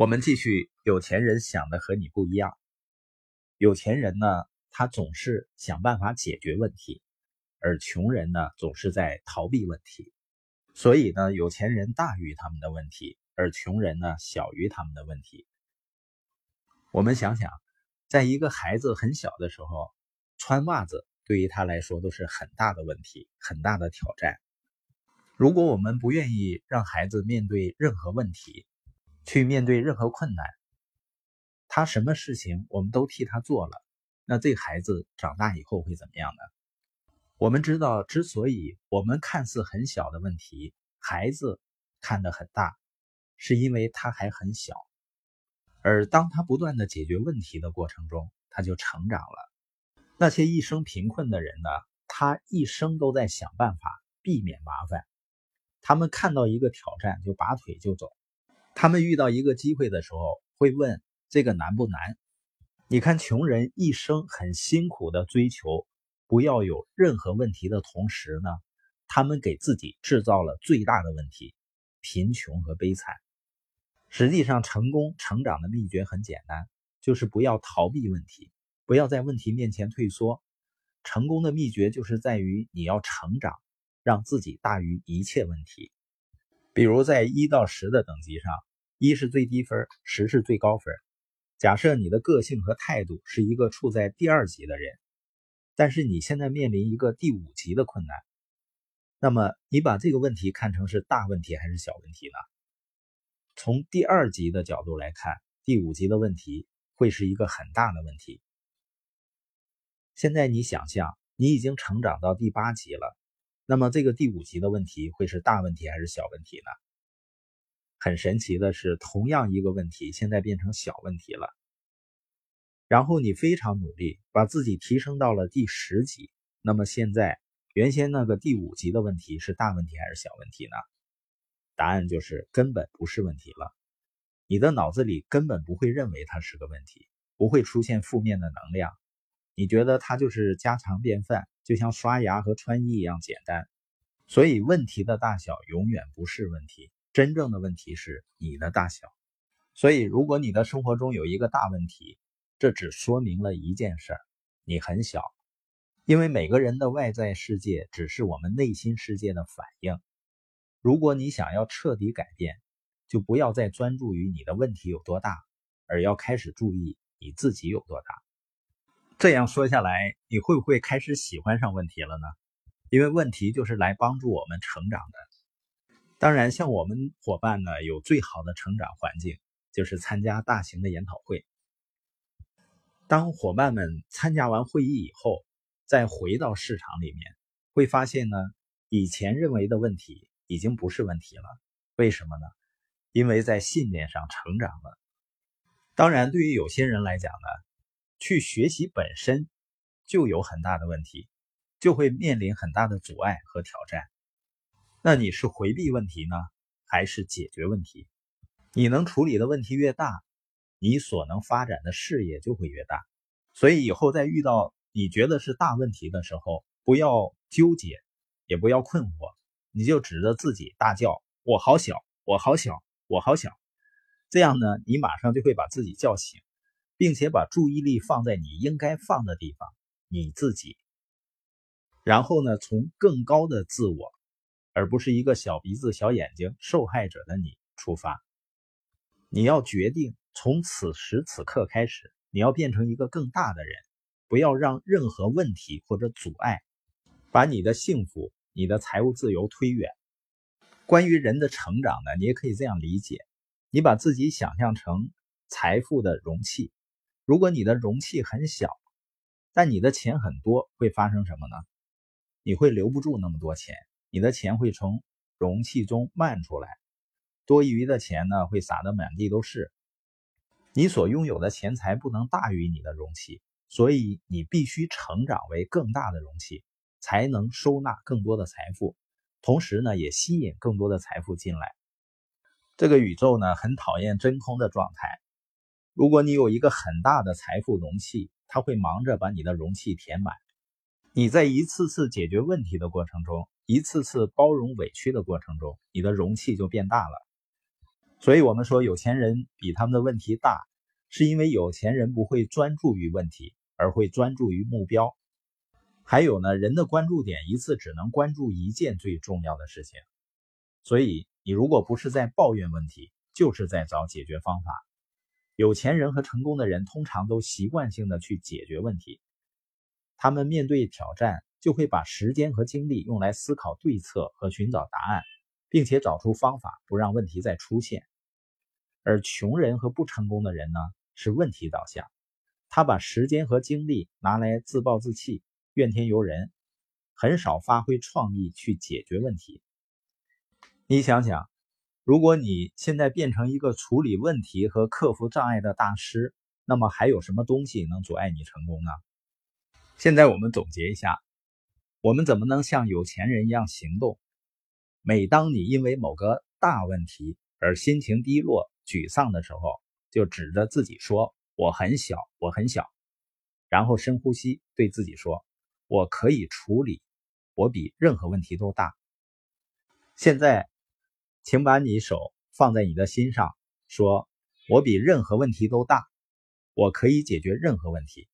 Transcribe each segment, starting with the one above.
我们继续，有钱人想的和你不一样。有钱人呢，他总是想办法解决问题，而穷人呢，总是在逃避问题。所以呢，有钱人大于他们的问题，而穷人呢，小于他们的问题。我们想想，在一个孩子很小的时候，穿袜子对于他来说都是很大的问题，很大的挑战。如果我们不愿意让孩子面对任何问题，去面对任何困难，他什么事情我们都替他做了，那这孩子长大以后会怎么样呢？我们知道，之所以我们看似很小的问题，孩子看得很大，是因为他还很小。而当他不断的解决问题的过程中，他就成长了。那些一生贫困的人呢？他一生都在想办法避免麻烦，他们看到一个挑战就拔腿就走。他们遇到一个机会的时候，会问这个难不难？你看，穷人一生很辛苦的追求不要有任何问题的同时呢，他们给自己制造了最大的问题——贫穷和悲惨。实际上，成功成长的秘诀很简单，就是不要逃避问题，不要在问题面前退缩。成功的秘诀就是在于你要成长，让自己大于一切问题。比如在一到十的等级上。一是最低分，十是最高分。假设你的个性和态度是一个处在第二级的人，但是你现在面临一个第五级的困难，那么你把这个问题看成是大问题还是小问题呢？从第二级的角度来看，第五级的问题会是一个很大的问题。现在你想象，你已经成长到第八级了，那么这个第五级的问题会是大问题还是小问题呢？很神奇的是，同样一个问题，现在变成小问题了。然后你非常努力，把自己提升到了第十级。那么现在，原先那个第五级的问题是大问题还是小问题呢？答案就是根本不是问题了。你的脑子里根本不会认为它是个问题，不会出现负面的能量。你觉得它就是家常便饭，就像刷牙和穿衣一样简单。所以，问题的大小永远不是问题。真正的问题是你的大小，所以如果你的生活中有一个大问题，这只说明了一件事儿：你很小。因为每个人的外在世界只是我们内心世界的反应。如果你想要彻底改变，就不要再专注于你的问题有多大，而要开始注意你自己有多大。这样说下来，你会不会开始喜欢上问题了呢？因为问题就是来帮助我们成长的。当然，像我们伙伴呢，有最好的成长环境，就是参加大型的研讨会。当伙伴们参加完会议以后，再回到市场里面，会发现呢，以前认为的问题已经不是问题了。为什么呢？因为在信念上成长了。当然，对于有些人来讲呢，去学习本身就有很大的问题，就会面临很大的阻碍和挑战。那你是回避问题呢，还是解决问题？你能处理的问题越大，你所能发展的事业就会越大。所以以后在遇到你觉得是大问题的时候，不要纠结，也不要困惑，你就指着自己大叫：“我好小，我好小，我好小。”这样呢，你马上就会把自己叫醒，并且把注意力放在你应该放的地方——你自己。然后呢，从更高的自我。而不是一个小鼻子小眼睛受害者的你出发，你要决定从此时此刻开始，你要变成一个更大的人，不要让任何问题或者阻碍把你的幸福、你的财务自由推远。关于人的成长呢，你也可以这样理解：你把自己想象成财富的容器，如果你的容器很小，但你的钱很多，会发生什么呢？你会留不住那么多钱。你的钱会从容器中漫出来，多余的钱呢会撒得满地都是。你所拥有的钱财不能大于你的容器，所以你必须成长为更大的容器，才能收纳更多的财富，同时呢也吸引更多的财富进来。这个宇宙呢很讨厌真空的状态。如果你有一个很大的财富容器，它会忙着把你的容器填满。你在一次次解决问题的过程中。一次次包容委屈的过程中，你的容器就变大了。所以，我们说有钱人比他们的问题大，是因为有钱人不会专注于问题，而会专注于目标。还有呢，人的关注点一次只能关注一件最重要的事情。所以，你如果不是在抱怨问题，就是在找解决方法。有钱人和成功的人通常都习惯性的去解决问题，他们面对挑战就会把时间和精力用来思考对策和寻找答案，并且找出方法不让问题再出现。而穷人和不成功的人呢，是问题导向，他把时间和精力拿来自暴自弃、怨天尤人，很少发挥创意去解决问题。你想想。如果你现在变成一个处理问题和克服障碍的大师，那么还有什么东西能阻碍你成功呢？现在我们总结一下，我们怎么能像有钱人一样行动？每当你因为某个大问题而心情低落、沮丧的时候，就指着自己说：“我很小，我很小。”然后深呼吸，对自己说：“我可以处理，我比任何问题都大。”现在。请把你手放在你的心上，说：“我比任何问题都大，我可以解决任何问题。”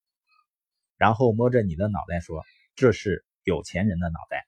然后摸着你的脑袋说：“这是有钱人的脑袋。”